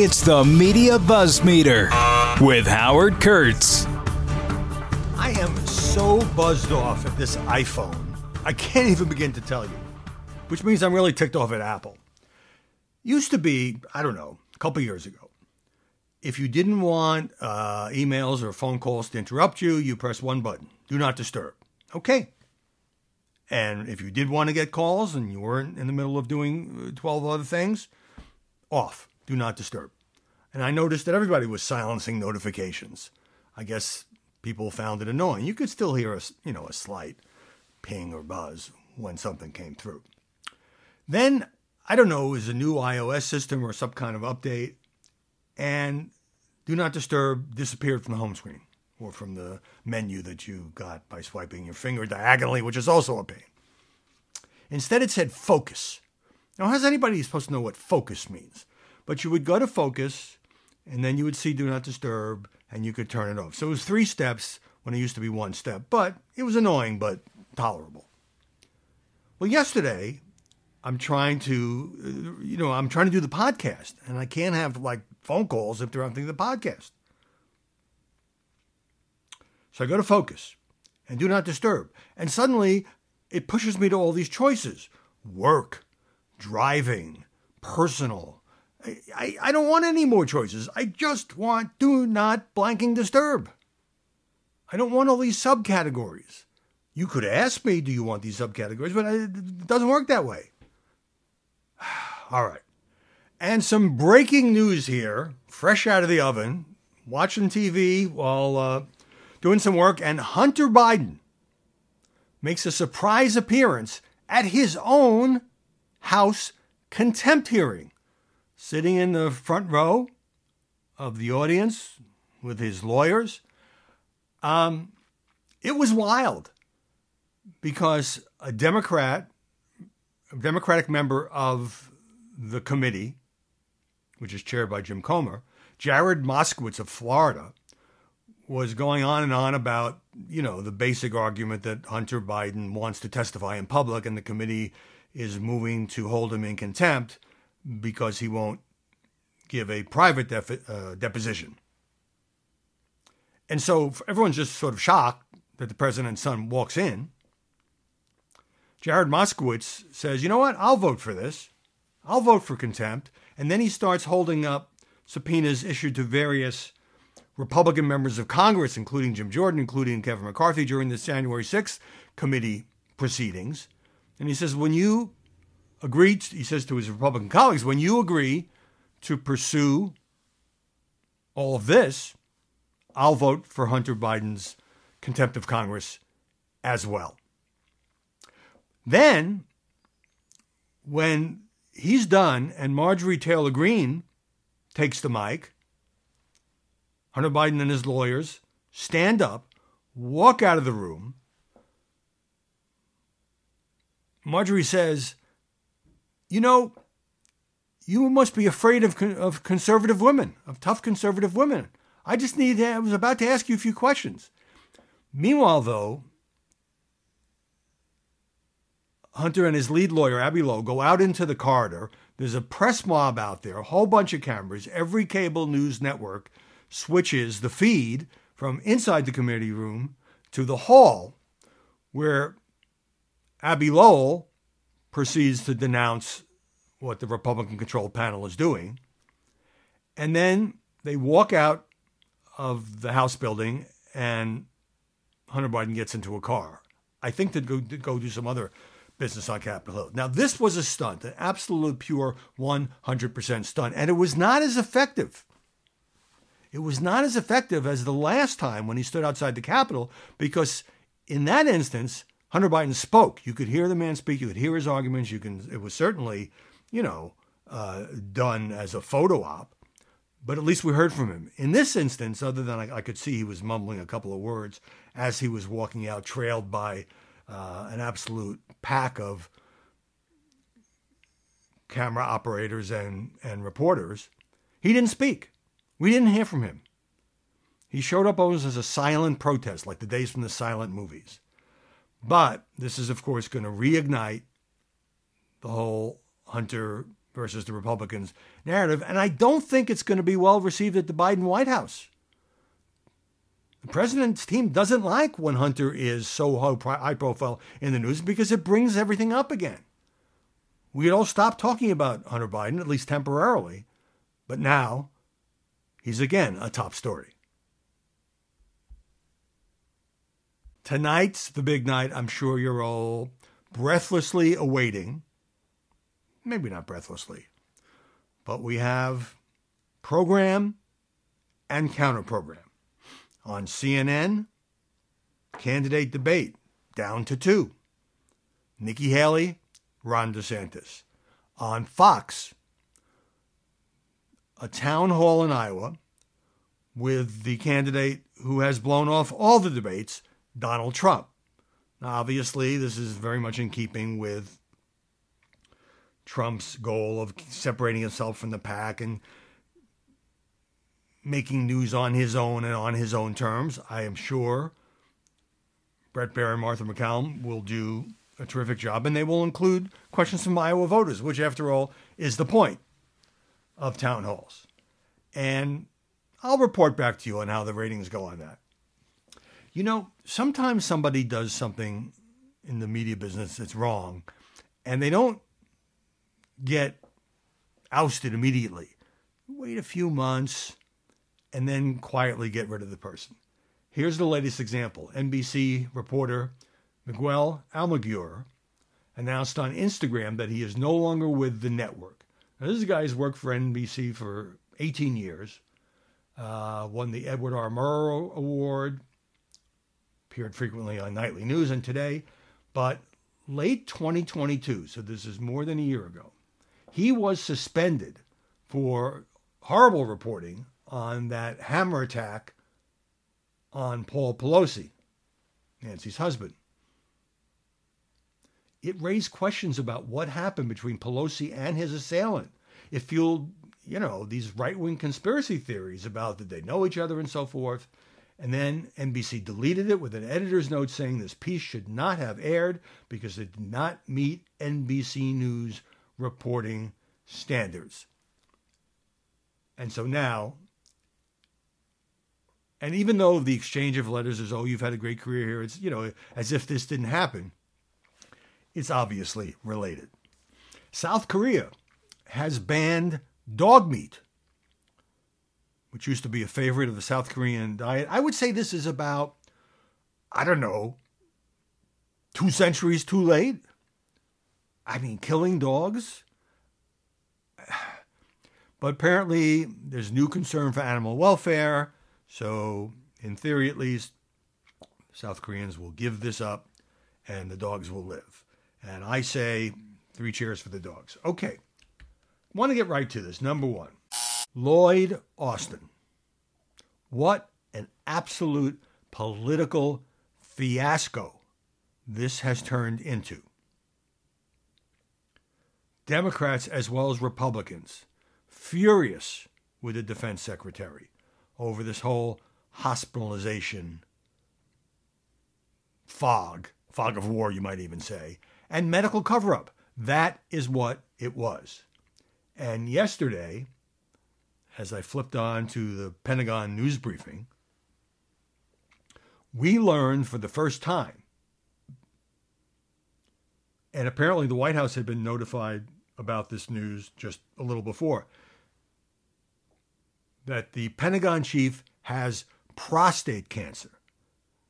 It's the Media Buzz Meter with Howard Kurtz. I am so buzzed off at this iPhone, I can't even begin to tell you, which means I'm really ticked off at Apple. Used to be, I don't know, a couple years ago, if you didn't want uh, emails or phone calls to interrupt you, you press one button do not disturb. Okay. And if you did want to get calls and you weren't in the middle of doing uh, 12 other things, off, do not disturb. And I noticed that everybody was silencing notifications. I guess people found it annoying. You could still hear a, you know, a slight ping or buzz when something came through. Then, I don't know, it was a new iOS system or some kind of update, and do not disturb disappeared from the home screen or from the menu that you got by swiping your finger diagonally, which is also a pain. Instead, it said focus. Now, how's anybody supposed to know what focus means? But you would go to focus, and then you would see do not disturb, and you could turn it off. So it was three steps when it used to be one step, but it was annoying, but tolerable. Well, yesterday, I'm trying to, uh, you know, I'm trying to do the podcast, and I can't have like phone calls if they're on the podcast. So I go to focus and do not disturb. And suddenly it pushes me to all these choices work, driving, personal. I, I, don't want any more choices. I just want do not blanking disturb. I don't want all these subcategories. You could ask me, do you want these subcategories? But it doesn't work that way. all right. And some breaking news here, fresh out of the oven, watching TV while uh, doing some work, and Hunter Biden makes a surprise appearance at his own House contempt hearing, sitting in the front row of the audience with his lawyers. Um, it was wild because a Democrat, a Democratic member of the committee, which is chaired by Jim Comer, Jared Moskowitz of Florida, was going on and on about, you know, the basic argument that Hunter Biden wants to testify in public and the committee is moving to hold him in contempt because he won't give a private uh, deposition. And so everyone's just sort of shocked that the president's son walks in. Jared Moskowitz says, you know what? I'll vote for this. I'll vote for contempt. And then he starts holding up subpoenas issued to various Republican members of Congress, including Jim Jordan, including Kevin McCarthy, during the January 6th committee proceedings. And he says, when you agree, to, he says to his Republican colleagues, when you agree to pursue all of this, I'll vote for Hunter Biden's contempt of Congress as well. Then, when he's done and Marjorie Taylor Greene takes the mic, Hunter Biden and his lawyers stand up, walk out of the room. Marjorie says, You know, you must be afraid of, of conservative women, of tough conservative women. I just need, I was about to ask you a few questions. Meanwhile, though, Hunter and his lead lawyer, Abbe Lowell, go out into the corridor. There's a press mob out there, a whole bunch of cameras, every cable news network switches the feed from inside the committee room to the hall where Abbe Lowell proceeds to denounce what the Republican controlled panel is doing. And then they walk out of the House building and Hunter Biden gets into a car. I think to go, to go do some other business on Capitol Hill. Now, this was a stunt, an absolute pure 100% stunt, and it was not as effective it was not as effective as the last time when he stood outside the Capitol because in that instance, Hunter Biden spoke. You could hear the man speak. You could hear his arguments. You can. It was certainly, you know, uh, done as a photo op, but at least we heard from him. In this instance, other than I, I, could see he was mumbling a couple of words as he was walking out, trailed by uh, an absolute pack of camera operators and and reporters. He didn't speak. We didn't hear from him. He showed up almost as a silent protest, like the days from the silent movies. But this is, of course, going to reignite the whole Hunter versus the Republicans' narrative. And I don't think it's going to be well received at the Biden White House. The president's team doesn't like when Hunter is so high profile in the news because it brings everything up again. We'd all stop talking about Hunter Biden, at least temporarily, but now he's again a top story. Tonight's the big night. I'm sure you're all breathlessly awaiting. Maybe not breathlessly, but we have program and counter program. On CNN, candidate debate down to two Nikki Haley, Ron DeSantis. On Fox, a town hall in Iowa with the candidate who has blown off all the debates, Donald Trump. Now, obviously, this is very much in keeping with Trump's goal of separating himself from the pack and making news on his own and on his own terms. I am sure Bret Baier and Martha McCallum will do a terrific job, and they will include questions from Iowa voters, which, after all, is the point of town halls. And I'll report back to you on how the ratings go on that. You know, sometimes somebody does something in the media business that's wrong, and they don't get ousted immediately. Wait a few months and then quietly get rid of the person. Here's the latest example NBC reporter Miguel Almaguer announced on Instagram that he is no longer with the network. Now, this guy has worked for NBC for 18 years, uh, won the Edward R. Murrow Award, appeared frequently on Nightly News and Today, but late 2022, so this is more than a year ago, he was suspended for horrible reporting on that hammer attack on Paul Pelosi, Nancy's husband. It raised questions about what happened between Pelosi and his assailant. It fueled, you know, these right wing conspiracy theories about that they know each other and so forth. And then NBC deleted it with an editor's note saying this piece should not have aired because it did not meet NBC News reporting standards. And so now and even though the exchange of letters is, oh, you've had a great career here, it's, you know, as if this didn't happen, it's obviously related. South Korea has banned dog meat, which used to be a favorite of the South Korean diet. I would say this is about, I don't know, two centuries too late. I mean, killing dogs. But apparently, there's new concern for animal welfare so, in theory at least, South Koreans will give this up and the dogs will live. And I say three cheers for the dogs. Okay. Want to get right to this. Number one, Lloyd Austin. What an absolute political fiasco this has turned into. Democrats as well as Republicans furious with the defense secretary over this whole hospitalization fog, fog of war, you might even say, and medical cover up. That is what it was. And yesterday, as I flipped on to the Pentagon news briefing, we learned for the first time, and apparently the White House had been notified about this news just a little before, that the Pentagon chief has prostate cancer.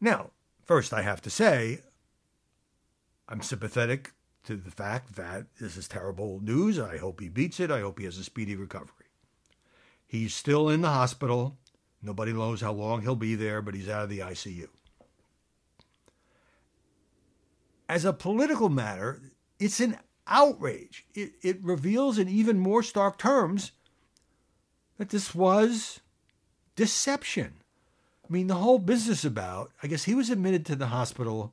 Now, first, I have to say, I'm sympathetic to the fact that this is terrible news. I hope he beats it. I hope he has a speedy recovery. He's still in the hospital. Nobody knows how long he'll be there, but he's out of the ICU. As a political matter, it's an outrage. It, it reveals in even more stark terms that this was deception. I mean, the whole business about, I guess he was admitted to the hospital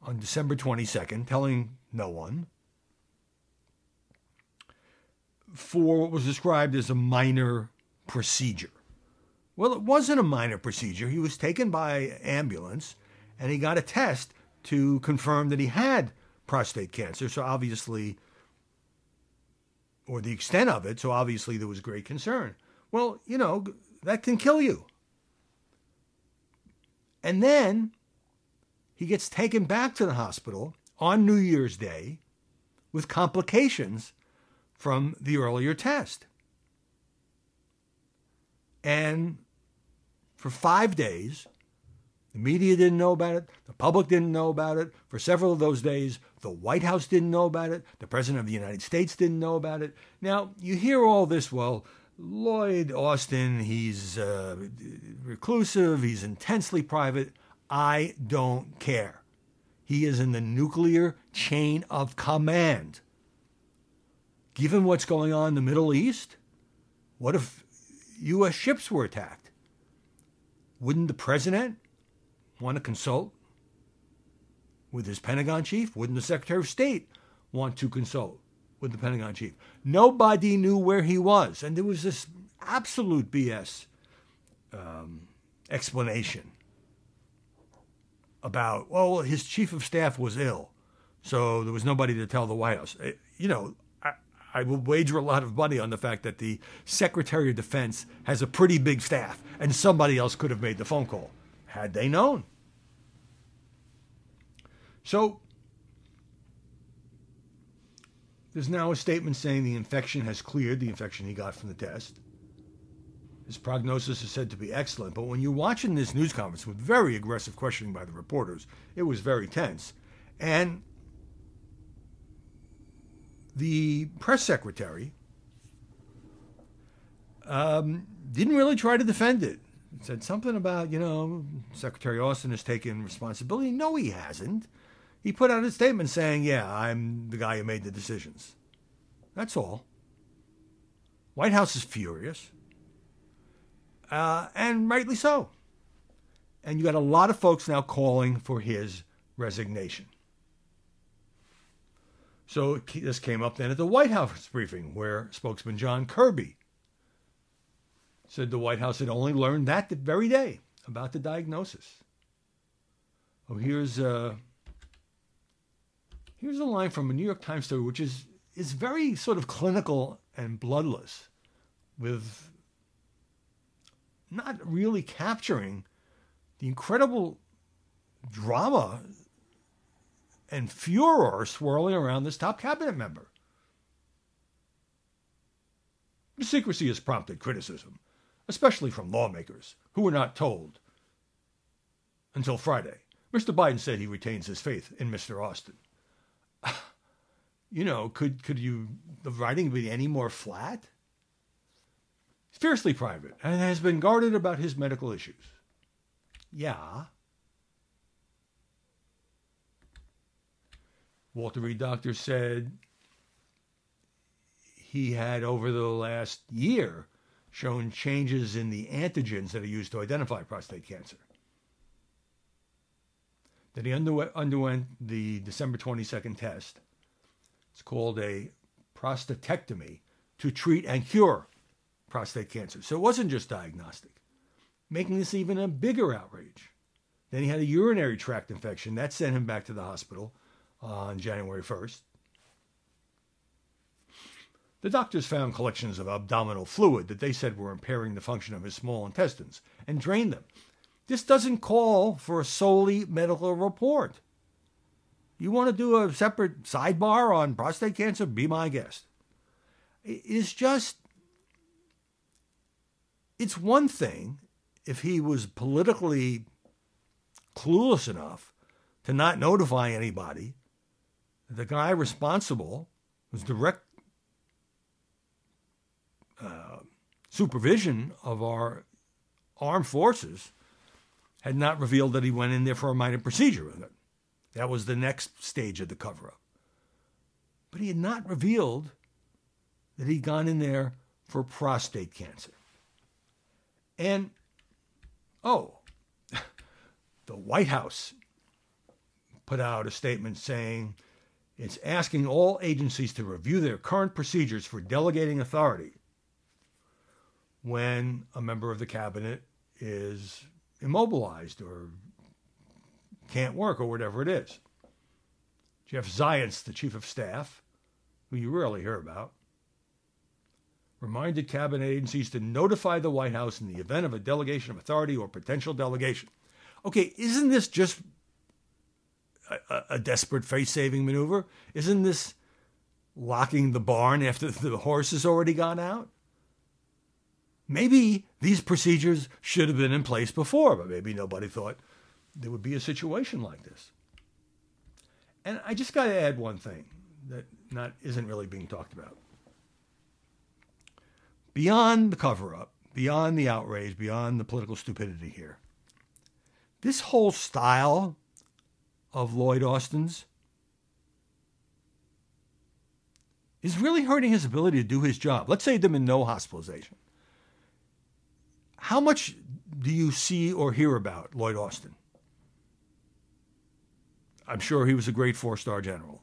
on December 22nd, telling no one, for what was described as a minor procedure. Well, it wasn't a minor procedure. He was taken by ambulance and he got a test to confirm that he had prostate cancer. So obviously, or the extent of it, so obviously there was great concern. Well, you know, that can kill you. And then he gets taken back to the hospital on New Year's Day with complications from the earlier test. And for five days, the media didn't know about it. The public didn't know about it. For several of those days, the White House didn't know about it. The President of the United States didn't know about it. Now, you hear all this, well, Lloyd Austin, he's uh, reclusive, he's intensely private. I don't care. He is in the nuclear chain of command. Given what's going on in the Middle East, what if U.S. ships were attacked? Wouldn't the president want to consult with his Pentagon chief? Wouldn't the Secretary of State want to consult with the Pentagon chief? Nobody knew where he was. And there was this absolute BS um, explanation about, well, his chief of staff was ill. So there was nobody to tell the White House. Eh, you know, I, will wager a lot of money on the fact that the Secretary of Defense has a pretty big staff and somebody else could have made the phone call had they known. So there's now a statement saying the infection has cleared, the infection he got from the test. His prognosis is said to be excellent, but when you're watching this news conference with very aggressive questioning by the reporters, it was very tense. And the press secretary um, didn't really try to defend it said something about, you know, Secretary Austin has taken responsibility. No, he hasn't. He put out a statement saying, yeah, I'm the guy who made the decisions. That's all. White House is furious, uh, and rightly so. And you got a lot of folks now calling for his resignation. So this came up then at the White House briefing, where spokesman John Kirby said the White House had only learned that the very day about the diagnosis. Oh, here's a, uh, here's a line from a New York Times story, which is, is very sort of clinical and bloodless, with not really capturing the incredible drama and furor swirling around this top cabinet member. Secrecy has prompted criticism especially from lawmakers who were not told until Friday. Mr. Biden said he retains his faith in Mr. Austin. you know, could could you the writing be any more flat? Fiercely private and has been guarded about his medical issues. Yeah. Walter Reed Doctor said he had over the last year shown changes in the antigens that are used to identify prostate cancer. That he underwent, underwent the December 22nd test. It's called a prostatectomy to treat and cure prostate cancer. So it wasn't just diagnostic, making this even a bigger outrage. Then he had a urinary tract infection. That sent him back to the hospital on January 1st. The doctors found collections of abdominal fluid that they said were impairing the function of his small intestines and drained them. This doesn't call for a solely medical report. You want to do a separate sidebar on prostate cancer? Be my guest. It's just, it's one thing if he was politically clueless enough to not notify anybody. The guy responsible was direct uh, supervision of our armed forces had not revealed that he went in there for a minor procedure. That was the next stage of the cover up. But he had not revealed that he'd gone in there for prostate cancer. And, oh, the White House put out a statement saying it's asking all agencies to review their current procedures for delegating authority when a member of the cabinet is immobilized or can't work or whatever it is. Jeff Zients, the chief of staff, who you rarely hear about, reminded cabinet agencies to notify the White House in the event of a delegation of authority or potential delegation. Okay, isn't this just a, a desperate face saving maneuver? Isn't this locking the barn after the horse has already gone out? Maybe these procedures should have been in place before, but maybe nobody thought there would be a situation like this. And I just got to add one thing that not isn't really being talked about. Beyond the cover up, beyond the outrage, beyond the political stupidity here, this whole style of Lloyd Austin's is really hurting his ability to do his job. Let's say them in no hospitalization. How much do you see or hear about Lloyd Austin? I'm sure he was a great four star general.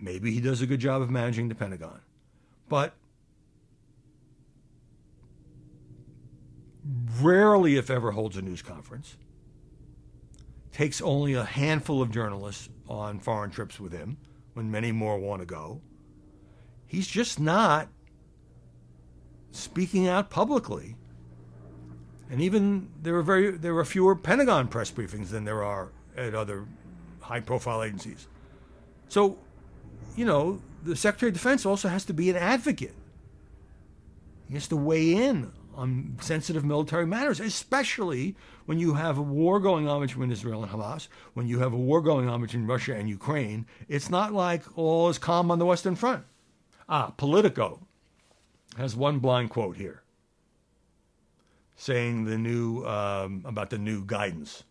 Maybe he does a good job of managing the Pentagon. But rarely, if ever, holds a news conference takes only a handful of journalists on foreign trips with him when many more want to go. He's just not speaking out publicly. And even there are very there are fewer Pentagon press briefings than there are at other high profile agencies. So, you know, the Secretary of Defense also has to be an advocate. He has to weigh in on sensitive military matters, especially when you have a war going on between Israel and Hamas, when you have a war going on between Russia and Ukraine. It's not like all is calm on the Western Front. Ah, Politico has one blind quote here saying the new um, about the new guidance.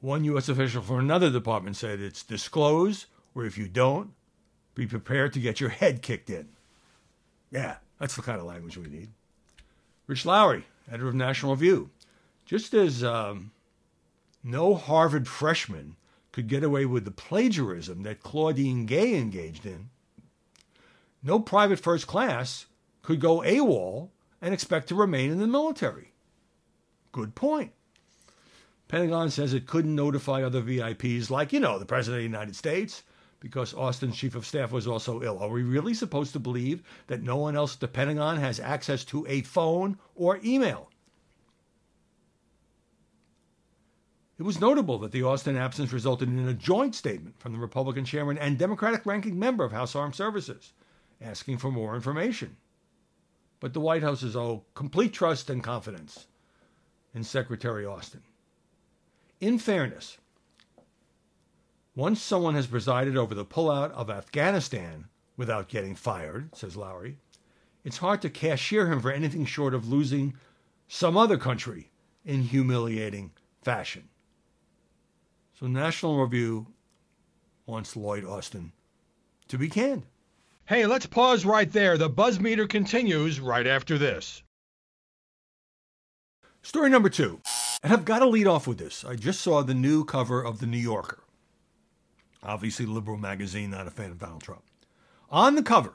One U.S. official from another department said it's disclose, or if you don't, be prepared to get your head kicked in. Yeah, that's the kind of language we need. Rich Lowry, editor of National Review. Just as um, no Harvard freshman could get away with the plagiarism that Claudine Gay engaged in, no private first class could go AWOL and expect to remain in the military. Good point. Pentagon says it couldn't notify other VIPs, like, you know, the President of the United States, because Austin's chief of staff was also ill. Are we really supposed to believe that no one else at the Pentagon has access to a phone or email? It was notable that the Austin absence resulted in a joint statement from the Republican chairman and Democratic ranking member of House Armed Services asking for more information. But the White House is owed complete trust and confidence in Secretary Austin. In fairness, once someone has presided over the pullout of Afghanistan without getting fired, says Lowry, it's hard to cashier him for anything short of losing some other country in humiliating fashion. So, National Review wants Lloyd Austin to be canned. Hey, let's pause right there. The buzz meter continues right after this. Story number two. And I've got to lead off with this. I just saw the new cover of The New Yorker obviously liberal magazine, not a fan of Donald Trump. On the cover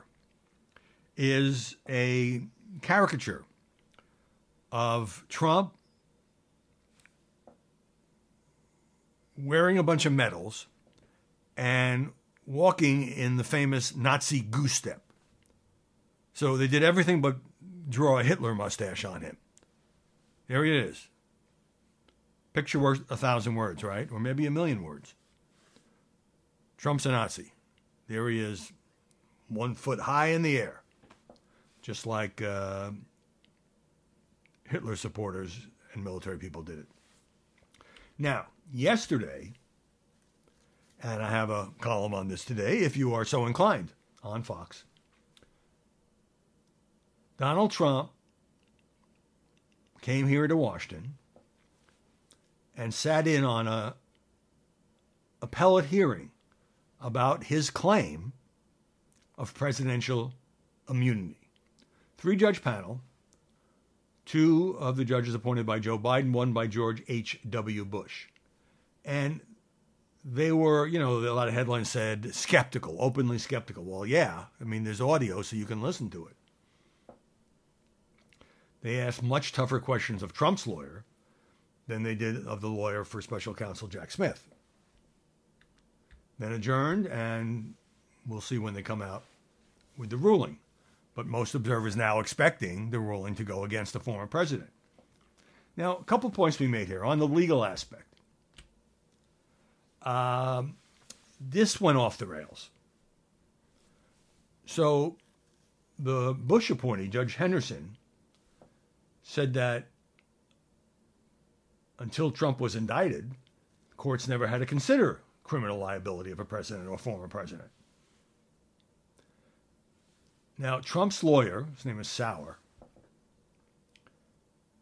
is a caricature of Trump wearing a bunch of medals and walking in the famous Nazi goose step. So they did everything but draw a Hitler mustache on him. There he is. Picture worth a thousand words, right? Or maybe a million words. Trump's a Nazi. There he is, one foot high in the air, just like uh, Hitler supporters and military people did it. Now, yesterday, and I have a column on this today, if you are so inclined, on Fox. Donald Trump came here to Washington and sat in on a appellate hearing about his claim of presidential immunity. Three judge panel, two of the judges appointed by Joe Biden, one by George H.W. Bush. And they were, you know, a lot of headlines said skeptical, openly skeptical. Well, yeah, I mean, there's audio, so you can listen to it. They asked much tougher questions of Trump's lawyer than they did of the lawyer for special counsel Jack Smith then adjourned, and we'll see when they come out with the ruling. but most observers now expecting the ruling to go against the former president. Now, a couple points be made here on the legal aspect. Um, this went off the rails. So, the Bush appointee, Judge Henderson, said that until Trump was indicted, courts never had to consider criminal liability of a president or former president. Now, Trump's lawyer, his name is Sauer,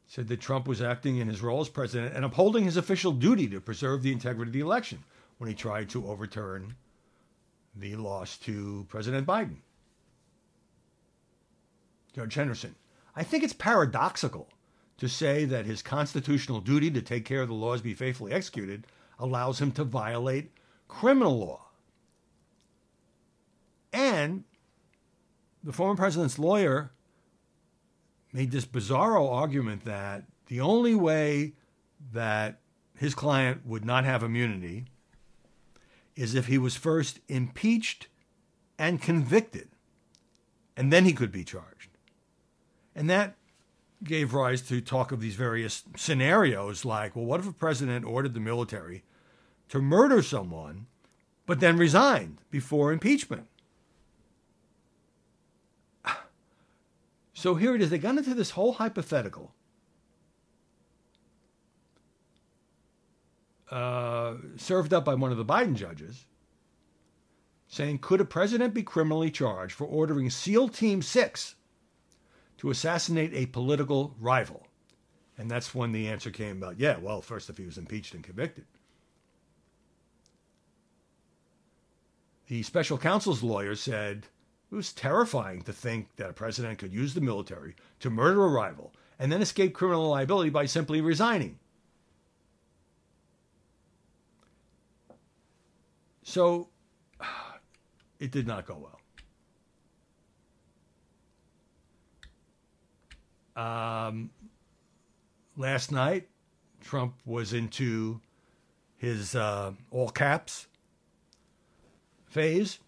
said that Trump was acting in his role as president and upholding his official duty to preserve the integrity of the election when he tried to overturn the loss to President Biden. Judge Henderson, I think it's paradoxical to say that his constitutional duty to take care of the laws be faithfully executed allows him to violate criminal law. And the former president's lawyer made this bizarro argument that the only way that his client would not have immunity is if he was first impeached and convicted, and then he could be charged. And that gave rise to talk of these various scenarios like, well, what if a president ordered the military to murder someone, but then resigned before impeachment? So here it is. They got into this whole hypothetical. Uh, served up by one of the Biden judges, saying, Could a president be criminally charged for ordering SEAL Team 6 to assassinate a political rival? And that's when the answer came about, yeah, well, first, if he was impeached and convicted. The special counsel's lawyer said, it was terrifying to think that a president could use the military to murder a rival and then escape criminal liability by simply resigning. So it did not go well. Um, last night, Trump was into his uh, all caps phase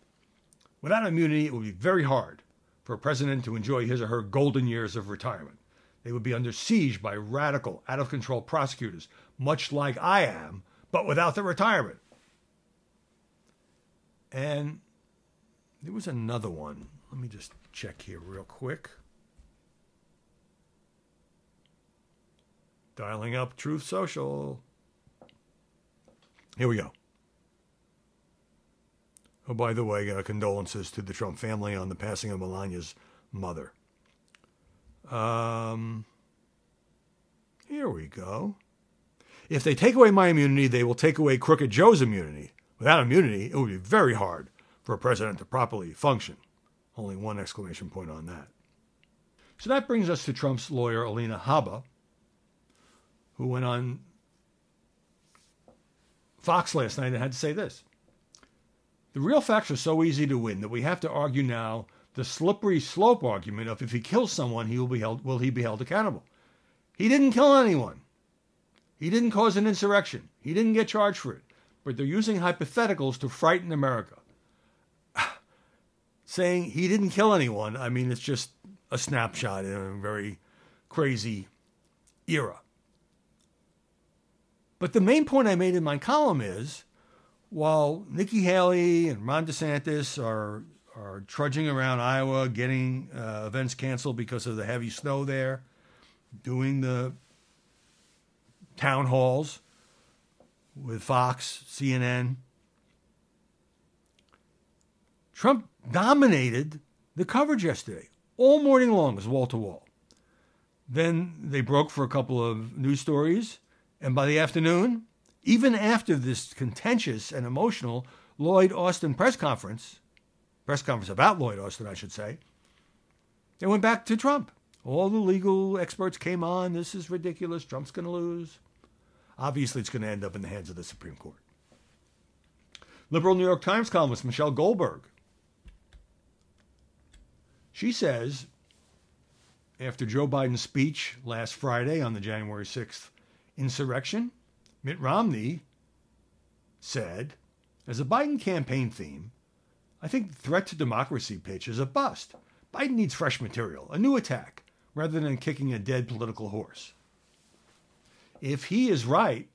Without immunity, it would be very hard for a president to enjoy his or her golden years of retirement. They would be under siege by radical, out of control prosecutors, much like I am, but without the retirement. And there was another one. Let me just check here real quick. Dialing up Truth Social. Here we go. Oh, by the way, uh, condolences to the Trump family on the passing of Melania's mother. Um, here we go. If they take away my immunity, they will take away Crooked Joe's immunity. Without immunity, it would be very hard for a president to properly function. Only one exclamation point on that. So that brings us to Trump's lawyer, Alina Habba, who went on Fox last night and had to say this. The real facts are so easy to win that we have to argue now the slippery slope argument of if he kills someone, he will be held will he be held accountable? He didn't kill anyone. He didn't cause an insurrection. He didn't get charged for it. But they're using hypotheticals to frighten America. Saying he didn't kill anyone, I mean, it's just a snapshot in a very crazy era. But the main point I made in my column is while Nikki Haley and Ron DeSantis are are trudging around Iowa, getting uh, events canceled because of the heavy snow there, doing the town halls with Fox, CNN. Trump dominated the coverage yesterday. All morning long was wall to wall. Then they broke for a couple of news stories, and by the afternoon, even after this contentious and emotional Lloyd Austin press conference, press conference about Lloyd Austin, I should say, they went back to Trump. All the legal experts came on. This is ridiculous. Trump's going to lose. Obviously, it's going to end up in the hands of the Supreme Court. Liberal New York Times columnist Michelle Goldberg. She says, after Joe Biden's speech last Friday on the January 6th insurrection, Mitt Romney said, as a Biden campaign theme, I think the threat to democracy pitch is a bust Biden needs fresh material, a new attack, rather than kicking a dead political horse. If he is right,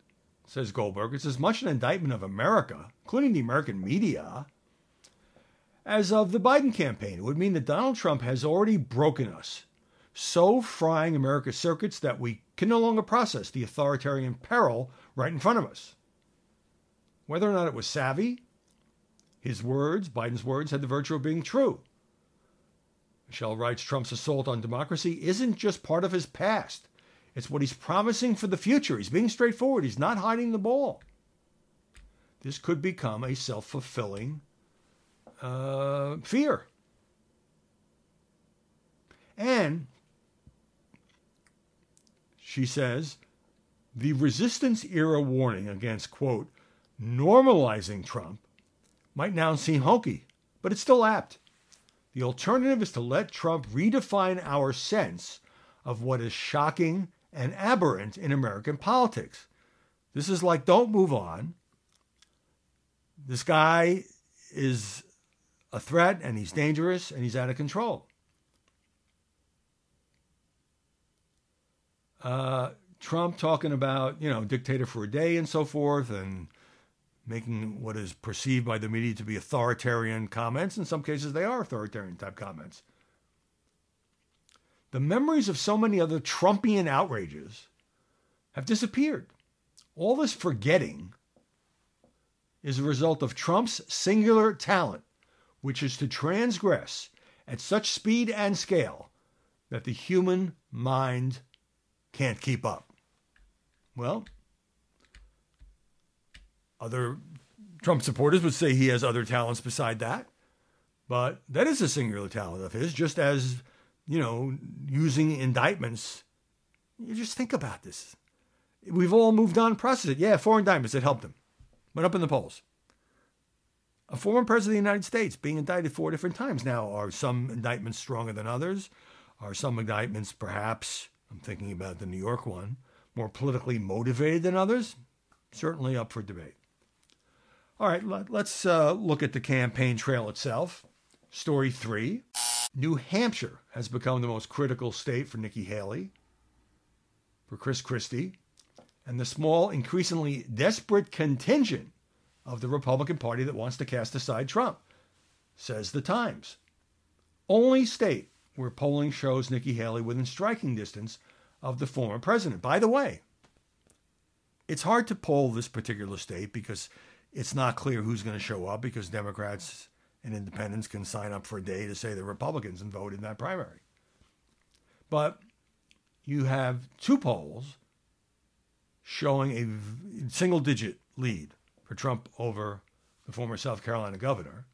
says Goldberg, it's as much an indictment of America, including the American media, as of the Biden campaign. It would mean that Donald Trump has already broken us, so frying America's circuits that we can no longer process the authoritarian peril right in front of us. Whether or not it was savvy, his words, Biden's words, had the virtue of being true. Michelle writes Trump's assault on democracy isn't just part of his past. It's what he's promising for the future. He's being straightforward. He's not hiding the ball. This could become a self fulfilling uh, fear. And she says the resistance era warning against, quote, normalizing Trump might now seem hokey, but it's still apt. The alternative is to let Trump redefine our sense of what is shocking and aberrant in American politics. This is like, don't move on. This guy is a threat and he's dangerous and he's out of control. Uh, Trump talking about, you know, dictator for a day and so forth, and making what is perceived by the media to be authoritarian comments. In some cases, they are authoritarian type comments. The memories of so many other Trumpian outrages have disappeared. All this forgetting is a result of Trump's singular talent, which is to transgress at such speed and scale that the human mind can't keep up. Well, other Trump supporters would say he has other talents beside that, but that is a singular talent of his, just as, you know, using indictments. You just think about this. We've all moved on processed it. Yeah, four indictments that helped him. Went up in the polls. A former president of the United States being indicted four different times. Now, are some indictments stronger than others? Are some indictments perhaps, I'm thinking about the New York one, more politically motivated than others? Certainly up for debate. All right, let's uh, look at the campaign trail itself. Story three New Hampshire has become the most critical state for Nikki Haley, for Chris Christie, and the small, increasingly desperate contingent of the Republican Party that wants to cast aside Trump, says the Times. Only state where polling shows Nikki Haley within striking distance of the former president. By the way, it's hard to poll this particular state because it's not clear who's going to show up because Democrats and independents can sign up for a day to say they're Republicans and vote in that primary. But you have two polls showing a single digit lead for Trump over the former South Carolina governor.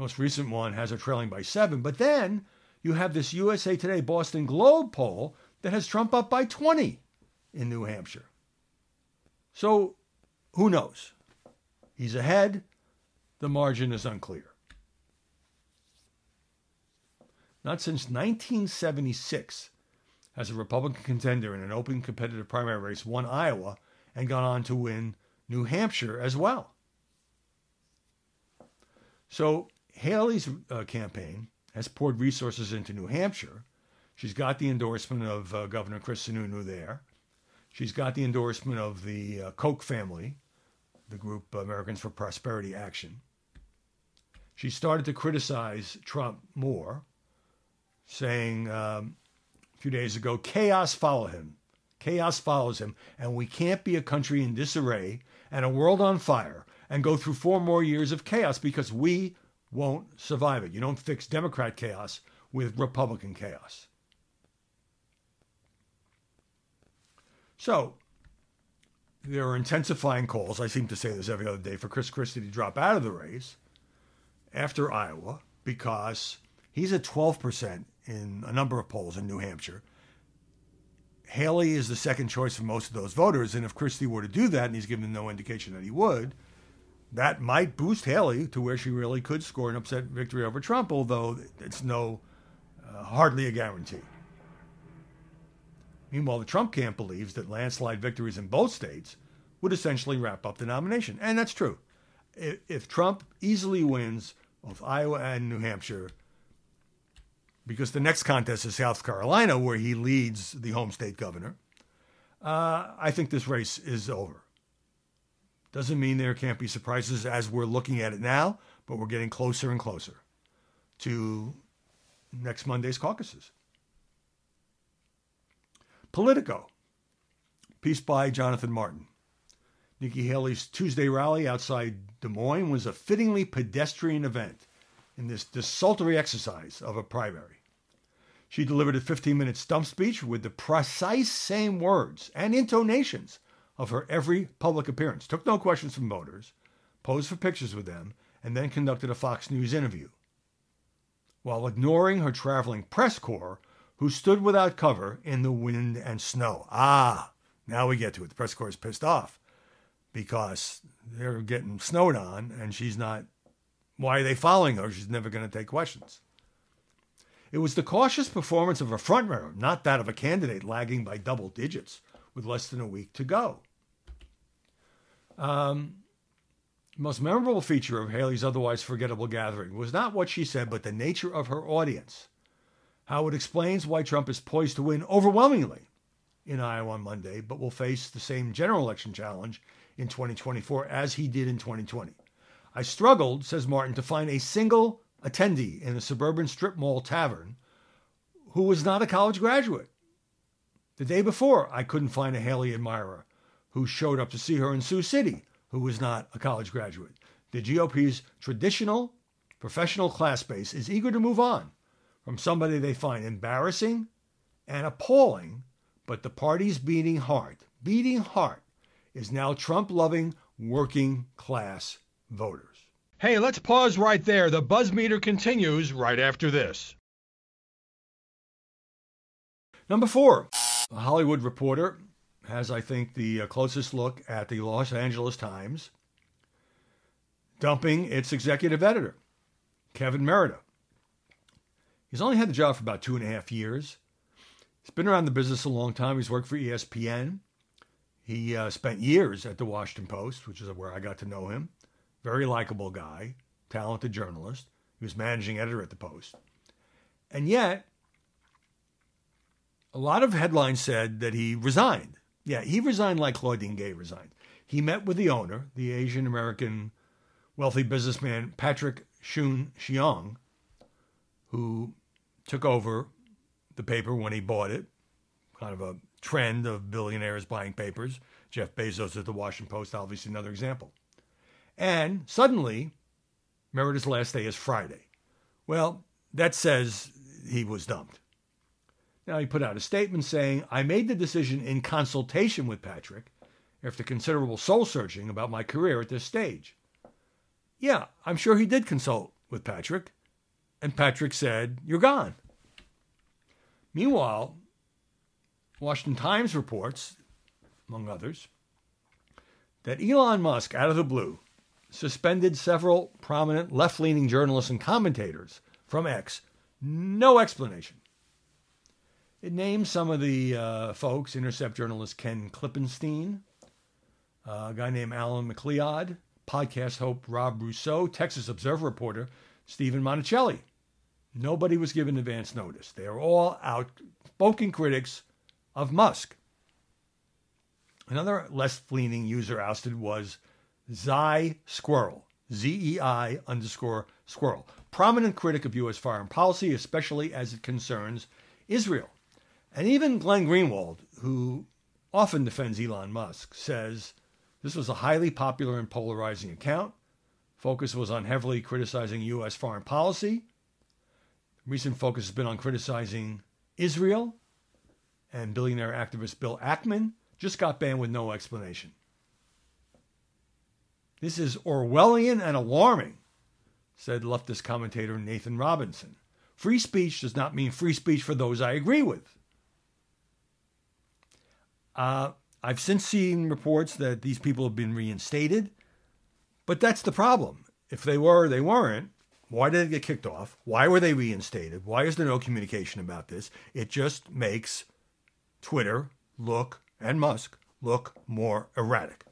Most recent one has it trailing by seven. But then you have this USA Today Boston Globe poll that has Trump up by 20 in New Hampshire. So who knows? He's ahead. The margin is unclear. Not since 1976 has a Republican contender in an open competitive primary race won Iowa and gone on to win New Hampshire as well. So Haley's uh, campaign has poured resources into New Hampshire She's got the endorsement of uh, Governor Chris Sununu there. She's got the endorsement of the uh, Koch family, the group Americans for Prosperity Action. She started to criticize Trump more, saying um, a few days ago, chaos follow him. Chaos follows him, and we can't be a country in disarray and a world on fire and go through four more years of chaos because we won't survive it. You don't fix Democrat chaos with Republican chaos. So there are intensifying calls, I seem to say this every other day, for Chris Christie to drop out of the race after Iowa because he's at 12% in a number of polls in New Hampshire. Haley is the second choice for most of those voters, and if Christie were to do that, and he's given no indication that he would, that might boost Haley to where she really could score an upset victory over Trump, although it's no uh, hardly a guarantee. Meanwhile, the Trump camp believes that landslide victories in both states would essentially wrap up the nomination. And that's true. If, Trump easily wins both Iowa and New Hampshire, because the next contest is South Carolina, where he leads the home state governor, uh, I think this race is over. Doesn't mean there can't be surprises as we're looking at it now, but we're getting closer and closer to next Monday's caucuses. Politico, piece by Jonathan Martin. Nikki Haley's Tuesday rally outside Des Moines was a fittingly pedestrian event in this desultory exercise of a primary. She delivered a 15 minute stump speech with the precise same words and intonations of her every public appearance, took no questions from voters, posed for pictures with them, and then conducted a Fox News interview. While ignoring her traveling press corps, who stood without cover in the wind and snow. Ah, now we get to it. The press corps is pissed off because they're getting snowed on and she's not. Why are they following her? She's never going to take questions. It was the cautious performance of a frontrunner, not that of a candidate lagging by double digits with less than a week to go. Um, most memorable feature of Haley's otherwise forgettable gathering was not what she said, but the nature of her audience. How it explains why Trump is poised to win overwhelmingly in Iowa on Monday, but will face the same general election challenge in 2024 as he did in 2020. I struggled, says Martin, to find a single attendee in a suburban strip mall tavern who was not a college graduate. The day before, I couldn't find a Haley admirer who showed up to see her in Sioux City who was not a college graduate. The GOP's traditional professional class base is eager to move on from somebody they find embarrassing and appalling, but the party's beating heart, beating heart, is now Trump loving working class voters. Hey, let's pause right there. The buzz meter continues right after this. Number four, a Hollywood Reporter has, I think, the uh, closest look at the Los Angeles Times dumping its executive editor, Kevin Merida. He's only had the job for about two and a half years. He's been around the business a long time. He's worked for ESPN. He uh, spent years at the Washington Post, which is where I got to know him very likable guy, talented journalist. He was managing editor at the Post. And yet, a lot of headlines said that he resigned. Yeah, he resigned like Claudine Gay resigned. He met with the owner, the Asian American wealthy businessman Patrick Soon-Shiong, who took over the paper when he bought it. Kind of a trend of billionaires buying papers. Jeff Bezos at the Washington Post, obviously another example. And suddenly, Merida's last day is Friday. Well, that says he was dumped. Now, he put out a statement saying, I made the decision in consultation with Patrick after considerable soul searching about my career at this stage. Yeah, I'm sure he did consult with Patrick. And Patrick said, You're gone. Meanwhile, Washington Times reports, among others, that Elon Musk, out of the blue, suspended several prominent left leaning journalists and commentators from X. No explanation. It names some of the uh, folks Intercept journalist Ken Klippenstein, uh, a guy named Alan MacLeod, podcast host Rob Rousseau, Texas Observer reporter Stephen Monacelli. Nobody was given advance notice. They are all outspoken critics of Musk. Another left leaning user ousted was Zei Squirrel, Z E I underscore Squirrel, prominent critic of U.S. foreign policy, especially as it concerns Israel. And even Glenn Greenwald, who often defends Elon Musk, says this was a highly popular and polarizing account. Focus was on heavily criticizing U.S. foreign policy. Recent focus has been on criticizing Israel. And billionaire activist Bill Ackman just got banned with no explanation. This is Orwellian and alarming, said leftist commentator Nathan Robinson. Free speech does not mean free speech for those I agree with. Uh, I've since seen reports that these people have been reinstated, but that's the problem. If they were, they weren't. Why did they get kicked off? Why were they reinstated? Why is there no communication about this? It just makes Twitter look and Musk look more erratic.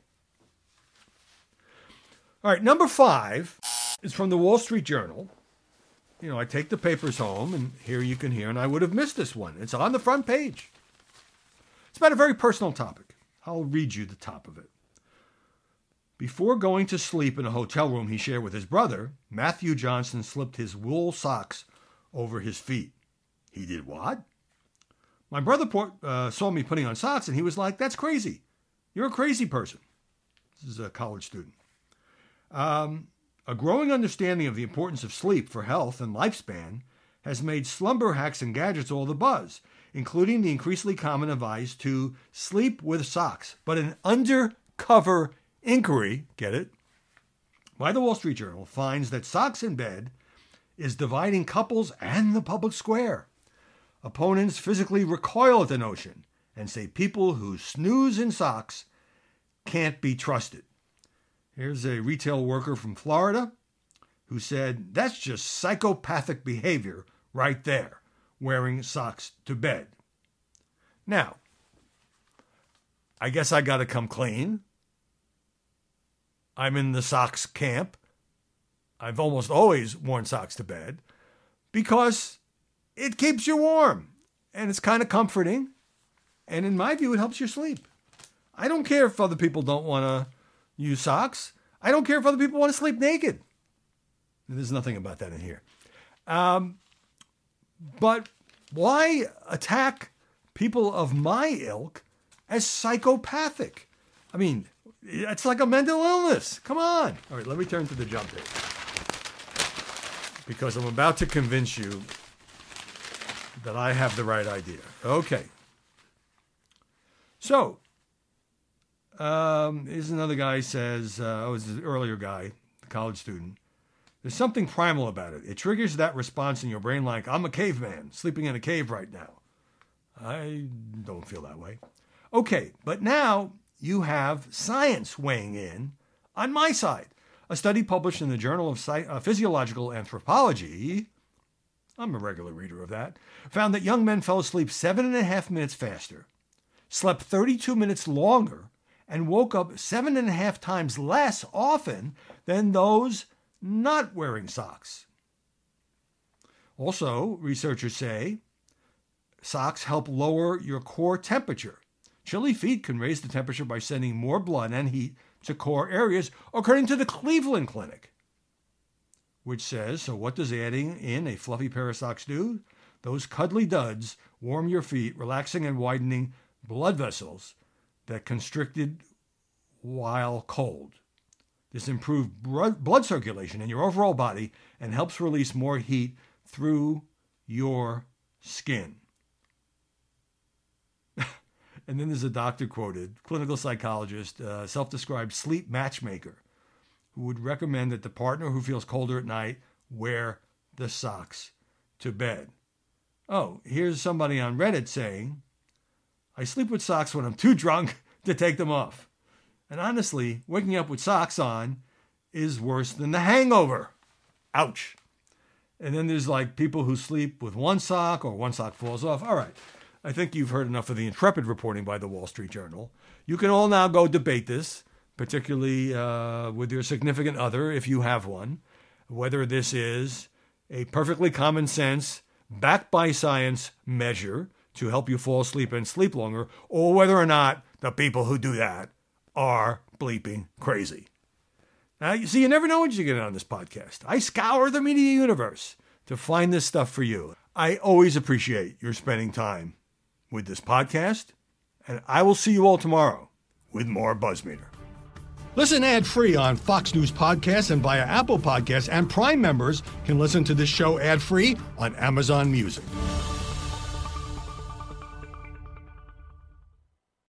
All right, number five is from the Wall Street Journal. you know, I take the papers home, and here you can hear, and I would have missed this one. It's on the front page. It's about a very personal topic. I'll read you the top of it. Before going to sleep in a hotel room he shared with his brother, Matthew Johnson slipped his wool socks over his feet. He did what? My brother uh, saw me putting on socks and he was like, That's crazy. You're a crazy person. This is a college student. Um, a growing understanding of the importance of sleep for health and lifespan has made slumber hacks and gadgets all the buzz, including the increasingly common advice to sleep with socks. But an undercover inquiry, get it, by the Wall Street Journal finds that socks in bed is dividing couples and the public square. Opponents physically recoil at the notion and say people who snooze in socks can't be trusted. Here's a retail worker from Florida who said, That's just psychopathic behavior right there, wearing socks to bed. Now, I guess I got to come clean. I'm in the socks camp. I've almost always worn socks to bed because it keeps you warm and it's kind of comforting. And in my view, it helps you sleep. I don't care if other people don't want to use socks. I don't care if other people want to sleep naked. There's nothing about that in here. Um, but why attack people of my ilk as psychopathic? I mean, it's like a mental illness. Come on. All right, let me turn to the jump tape. Because I'm about to convince you that I have the right idea. Okay. So, um, here's another guy says, uh, oh, it was an earlier guy, the college student. There's something primal about it. It triggers that response in your brain like, I'm a caveman sleeping in a cave right now. I don't feel that way. Okay, but now you have science weighing in on my side. A study published in the Journal of uh, Physiological Anthropology, I'm a regular reader of that, found that young men fell asleep seven and a half minutes faster, slept 32 minutes longer, and woke up seven and a half times less often than those not wearing socks. Also, researchers say socks help lower your core temperature. Chilly feet can raise the temperature by sending more blood and heat to core areas, according to the Cleveland Clinic. Which says, so what does adding in a fluffy pair of socks do? Those cuddly duds warm your feet, relaxing and widening blood vessels that constricted while cold. This improves blood circulation in your overall body and helps release more heat through your skin. and then there's a doctor quoted, clinical psychologist, uh, self described sleep matchmaker, who would recommend that the partner who feels colder at night wear the socks to bed. Oh, here's somebody on Reddit saying, I sleep with socks when I'm too drunk to take them off. And honestly, waking up with socks on is worse than the hangover. Ouch. And then there's like people who sleep with one sock or one sock falls off. All right. I think you've heard enough of the intrepid reporting by the Wall Street Journal. You can all now go debate this, particularly uh, with your significant other, if you have one, whether this is a perfectly common sense, backed by science measure to help you fall asleep and sleep longer, or whether or not the people who do that are bleeping crazy. Now, you see, you never know what you get on this podcast. I scour the media universe to find this stuff for you. I always appreciate your spending time with this podcast, and I will see you all tomorrow with more Buzzmeter. Listen ad free on Fox News Podcasts and via Apple Podcasts, and Prime members can listen to this show ad free on Amazon Music.